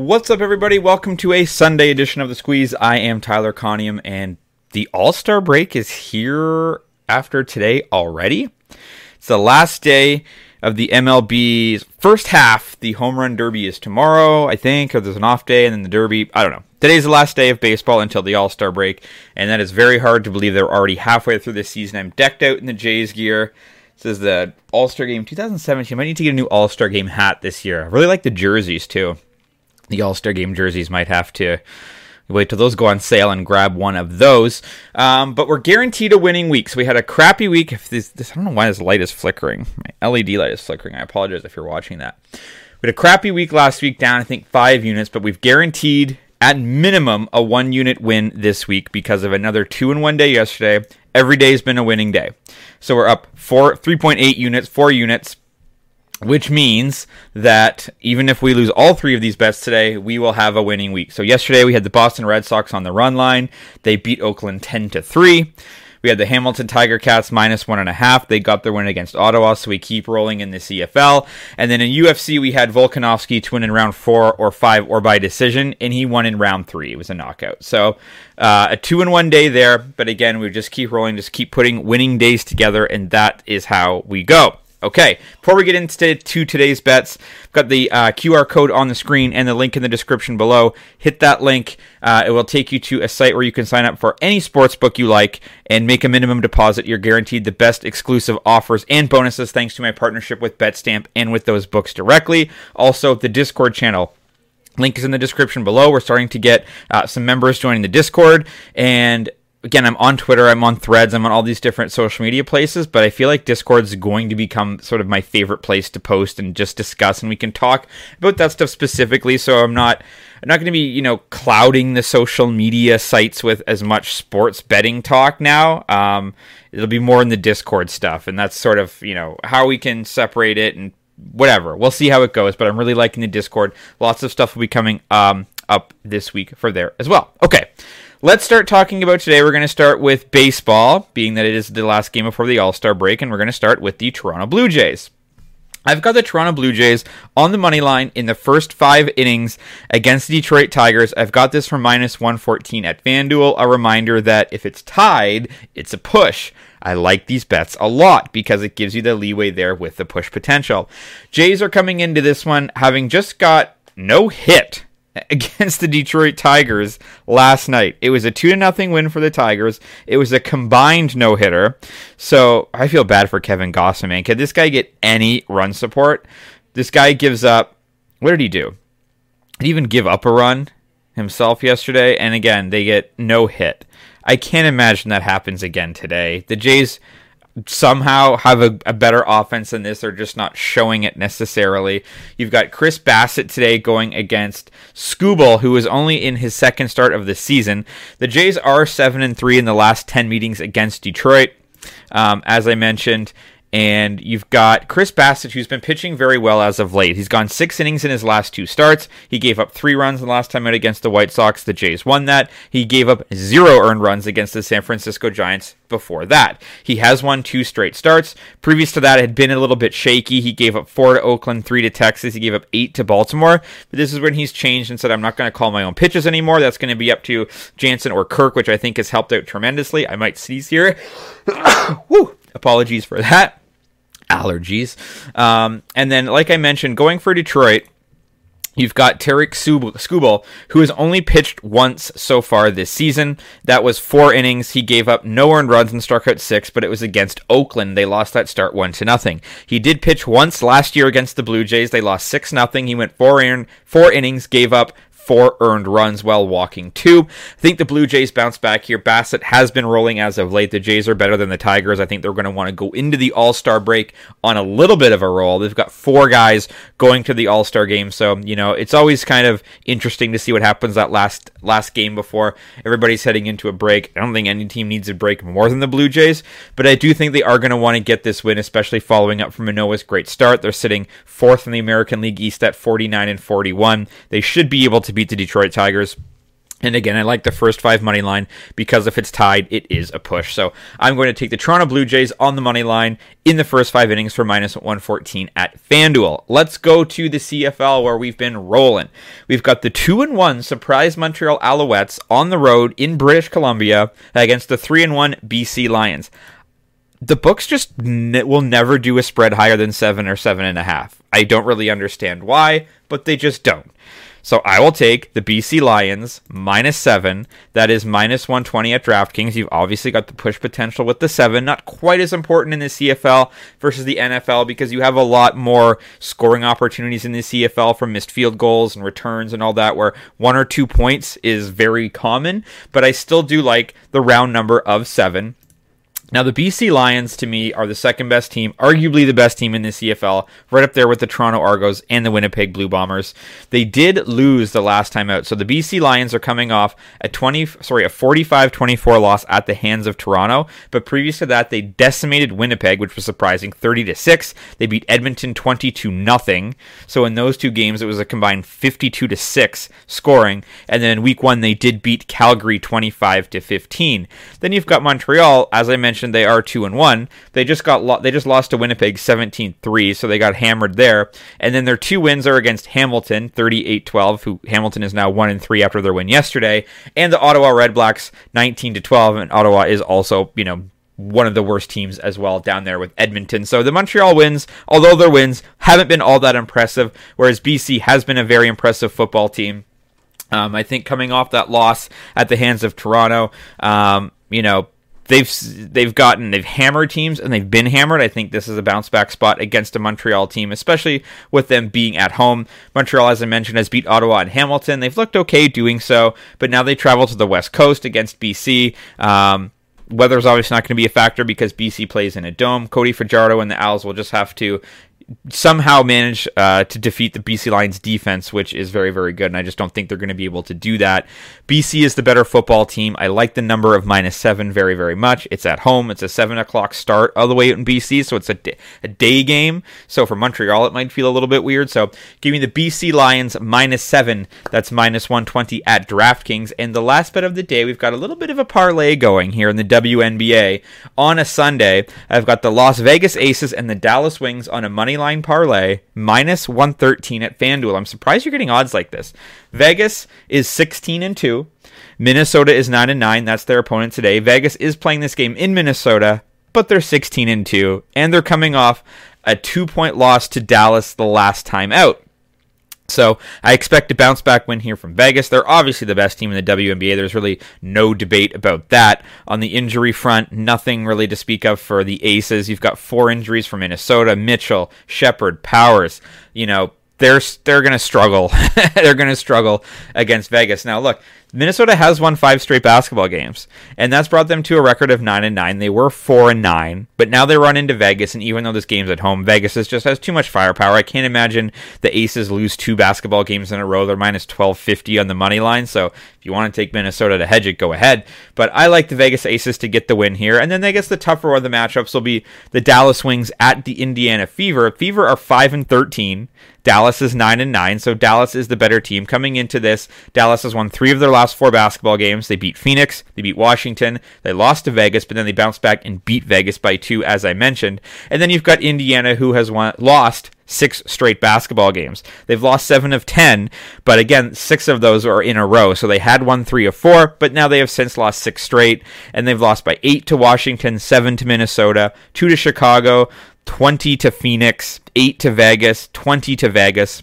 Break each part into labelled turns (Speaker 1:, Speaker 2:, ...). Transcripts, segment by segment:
Speaker 1: What's up, everybody? Welcome to a Sunday edition of the Squeeze. I am Tyler Conium, and the All Star break is here after today already. It's the last day of the MLB's first half. The home run derby is tomorrow, I think, or there's an off day, and then the derby. I don't know. Today's the last day of baseball until the All Star break, and that is very hard to believe. They're already halfway through the season. I'm decked out in the Jays gear. This is the All Star Game 2017. I might need to get a new All Star Game hat this year. I really like the jerseys too. The All Star Game jerseys might have to wait till those go on sale and grab one of those. Um, but we're guaranteed a winning week. So we had a crappy week. If this, this, I don't know why this light is flickering. My LED light is flickering. I apologize if you're watching that. We had a crappy week last week, down I think five units, but we've guaranteed at minimum a one unit win this week because of another two in one day yesterday. Every day has been a winning day. So we're up four, 3.8 units, four units, which means that even if we lose all three of these bets today, we will have a winning week. So yesterday we had the Boston Red Sox on the run line. They beat Oakland 10 to 3. We had the Hamilton Tiger Cats minus one and a half. They got their win against Ottawa, so we keep rolling in the CFL. And then in UFC, we had Volkanovski to win in round four or five or by decision, and he won in round three. It was a knockout. So uh, a two in one day there. But again, we just keep rolling, just keep putting winning days together, and that is how we go. Okay, before we get into to today's bets, I've got the uh, QR code on the screen and the link in the description below. Hit that link. Uh, it will take you to a site where you can sign up for any sports book you like and make a minimum deposit. You're guaranteed the best exclusive offers and bonuses thanks to my partnership with BetStamp and with those books directly. Also, the Discord channel. Link is in the description below. We're starting to get uh, some members joining the Discord, and again, I'm on Twitter, I'm on Threads, I'm on all these different social media places, but I feel like Discord's going to become sort of my favorite place to post and just discuss, and we can talk about that stuff specifically. So I'm not. I'm not going to be, you know, clouding the social media sites with as much sports betting talk now. Um, it'll be more in the Discord stuff, and that's sort of, you know, how we can separate it and whatever. We'll see how it goes, but I'm really liking the Discord. Lots of stuff will be coming um, up this week for there as well. Okay. Let's start talking about today. We're going to start with baseball, being that it is the last game before the All Star break, and we're going to start with the Toronto Blue Jays. I've got the Toronto Blue Jays on the money line in the first five innings against the Detroit Tigers. I've got this for minus 114 at FanDuel. A reminder that if it's tied, it's a push. I like these bets a lot because it gives you the leeway there with the push potential. Jays are coming into this one having just got no hit against the Detroit Tigers last night. It was a 2 to nothing win for the Tigers. It was a combined no-hitter. So, I feel bad for Kevin Gausman, man. Could this guy get any run support? This guy gives up What did he do? Did he even give up a run himself yesterday? And again, they get no hit. I can't imagine that happens again today. The Jays somehow have a, a, better offense than this. They're just not showing it necessarily. You've got Chris Bassitt today going against Skubal, who is only in his second start of the season. The Jays are seven and three in the last ten meetings against Detroit. Um, as I mentioned, and you've got Chris Bassitt, who's been pitching very well as of late. He's gone six innings in his last two starts. He gave up three runs the last time out against the White Sox. The Jays won that. He gave up zero earned runs against the San Francisco Giants before that. He has won two straight starts. Previous to that, it had been a little bit shaky. He gave up four to Oakland, three to Texas. He gave up eight to Baltimore. But this is when he's changed and said, I'm not going to call my own pitches anymore. That's going to be up to Jansen or Kirk, which I think has helped out tremendously. I might sneeze here. Woo! Apologies for that allergies. Um, and then, like I mentioned, going for Detroit, You've got Tarik Skubal, who has only pitched once so far this season. That was four innings. He gave up no earned runs and struck out six, but it was against Oakland. They lost that start one to nothing. He did pitch once last year against the Blue Jays. They lost six nothing. He went four in, four innings, gave up four earned runs while walking two. I think the Blue Jays bounce back here. Bassitt has been rolling as of late. The Jays are better than the Tigers. I think they're going to want to go into the All Star break on a little bit of a roll. They've got four guys going to the All Star game, so you know it's always kind of interesting to see what happens that last last game before everybody's heading into a break. I don't think any team needs a break more than the Blue Jays, but I do think they are going to want to get this win, especially following up from Manoah's great start. They're sitting fourth in the American League East at 49 and 41. They should be able to beat the Detroit Tigers. And again, I like the first five money line because if it's tied, it is a push. So I'm going to take the Toronto Blue Jays on the money line in the first five innings for minus 114 at FanDuel. Let's go to the CFL where we've been rolling. We've got the two and one surprise Montreal Alouettes on the road in British Columbia against the three and one BC Lions. The books just ne- will never do a spread higher than seven or seven and a half. I don't really understand why, but they just don't. So I will take the BC Lions minus seven. That is minus 120 at DraftKings. You've obviously got the push potential with the seven. Not quite as important in the CFL versus the NFL because you have a lot more scoring opportunities in the CFL from missed field goals and returns and all that, where one or two points is very common. But I still do like the round number of seven. Now, the BC Lions to me are the second best team, arguably the best team in the CFL, right up there with the Toronto Argos and the Winnipeg Blue Bombers. They did lose the last time out. So the BC Lions are coming off a 20 sorry, a 45-24 loss at the hands of Toronto, but previous to that they decimated Winnipeg, which was surprising, 30 to 6. They beat Edmonton 20 to nothing. So in those two games it was a combined 52 to 6 scoring, and then in week 1 they did beat Calgary 25 to 15. Then you've got Montreal as I mentioned mentioned, they are two and one. They just got lo- they just lost to Winnipeg 17-3, so they got hammered there. And then their two wins are against Hamilton 38-12, who Hamilton is now one and three after their win yesterday, and the Ottawa Redblacks 19 to 12. And Ottawa is also you know one of the worst teams as well down there with Edmonton. So the Montreal wins, although their wins haven't been all that impressive, whereas BC has been a very impressive football team. Um, I think coming off that loss at the hands of Toronto, um, you know, they've they've gotten they've hammered teams and they've been hammered. I think this is a bounce back spot against a Montreal team, especially with them being at home. Montreal, as I mentioned, has beat Ottawa and Hamilton. They've looked okay doing so, but now they travel to the West Coast against BC. Um, weather's obviously not going to be a factor because BC plays in a dome. Cody Fajardo and the Als will just have to somehow manage uh, to defeat the BC Lions defense, which is very, very good. And I just don't think they're going to be able to do that. BC is the better football team. I like the number of minus seven very, very much. It's at home. It's a seven o'clock start all the way out in BC, so it's a day, a day game. So for Montreal, it might feel a little bit weird. So give me the BC Lions minus seven. That's minus 120 at DraftKings. And the last bet of the day, we've got a little bit of a parlay going here in the WNBA on a Sunday. I've got the Las Vegas Aces and the Dallas Wings on a money line parlay minus 113 at FanDuel. I'm surprised you're getting odds like this. Vegas is 16 and 2. Minnesota is 9 and 9. That's their opponent today. Vegas is playing this game in Minnesota, but they're 16 and 2 and they're coming off a 2-point loss to Dallas the last time out. So I expect a bounce back win here from Vegas. They're obviously the best team in the WNBA. There's really no debate about that. On the injury front, nothing really to speak of for the Aces. You've got four injuries from Minnesota: Mitchell, Shepard, Powers. You know, they're they're going to struggle. they're going to struggle against Vegas. Now, look, Minnesota has won five straight basketball games, and that's brought them to a record of nine and nine. They were four and nine, but now they run into Vegas, and even though this game's at home, Vegas is just has too much firepower. I can't imagine the Aces lose two basketball games in a row. They're minus twelve fifty on the money line. So if you want to take Minnesota to hedge it, go ahead. But I like the Vegas Aces to get the win here, and then I guess the tougher of the matchups will be the Dallas Wings at the Indiana Fever. Fever are five and thirteen. Dallas is 9 and 9, so Dallas is the better team. Coming into this, Dallas has won 3 of their last 4 basketball games. They beat Phoenix, they beat Washington, they lost to Vegas, but then they bounced back and beat Vegas by 2 as I mentioned. And then you've got Indiana who has won, lost six straight basketball games. They've lost seven of ten, but again, six of those are in a row. So they had won three of four, but now they have since lost six straight, and they've lost by eight to Washington, seven to Minnesota, two to Chicago, 20 to Phoenix, 8 to Vegas, 20 to Vegas.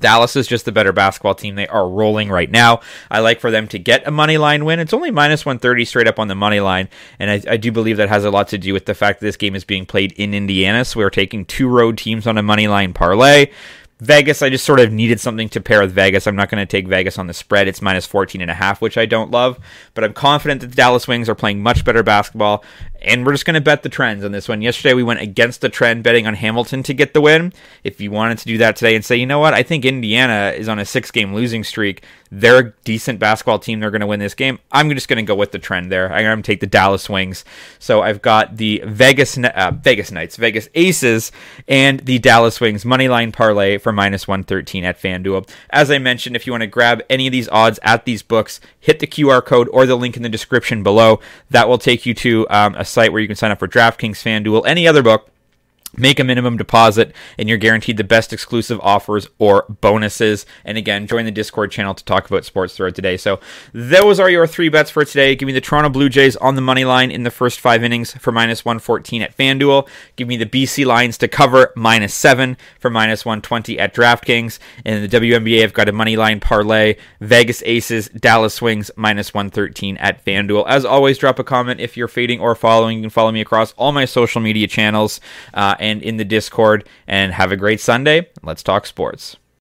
Speaker 1: Dallas is just the better basketball team. They are rolling right now. I like for them to get a money line win. It's only minus 130 straight up on the money line. And I, I, do believe that has a lot to do with the fact that this game is being played in Indiana. So we're taking two road teams on a money line parlay. Vegas, I just sort of needed something to pair with Vegas. I'm not going to take Vegas on the spread. It's minus 14 and a half, which I don't love, but I'm confident that the Dallas Wings are playing much better basketball, and we're just going to bet the trends on this one. Yesterday we went against the trend betting on Hamilton to get the win. If you wanted to do that today and say, you know what, I think Indiana is on a six-game losing streak. They're a decent basketball team. They're going to win this game. I'm just going to go with the trend there. I'm going to take the Dallas Wings. So I've got the Vegas uh, Vegas Knights, Vegas Aces, and the Dallas Wings money line parlay for minus 113 at FanDuel. As I mentioned, if you want to grab any of these odds at these books, hit the QR code or the link in the description below. That will take you to um, a site where you can sign up for DraftKings, FanDuel, any other book Make a minimum deposit, and you're guaranteed the best exclusive offers or bonuses. And again, join the Discord channel to talk about sports throughout today. So, those are your three bets for today. Give me the Toronto Blue Jays on the money line in the first five innings for minus 114 at FanDuel. Give me the BC Lions to cover minus seven for minus 120 at DraftKings. And the WNBA, I've got a money line parlay. Vegas Aces, Dallas Wings minus 113 at FanDuel. As always, drop a comment if you're fading or following. You can follow me across all my social media channels. Uh, and in the Discord. And have a great Sunday. Let's talk sports.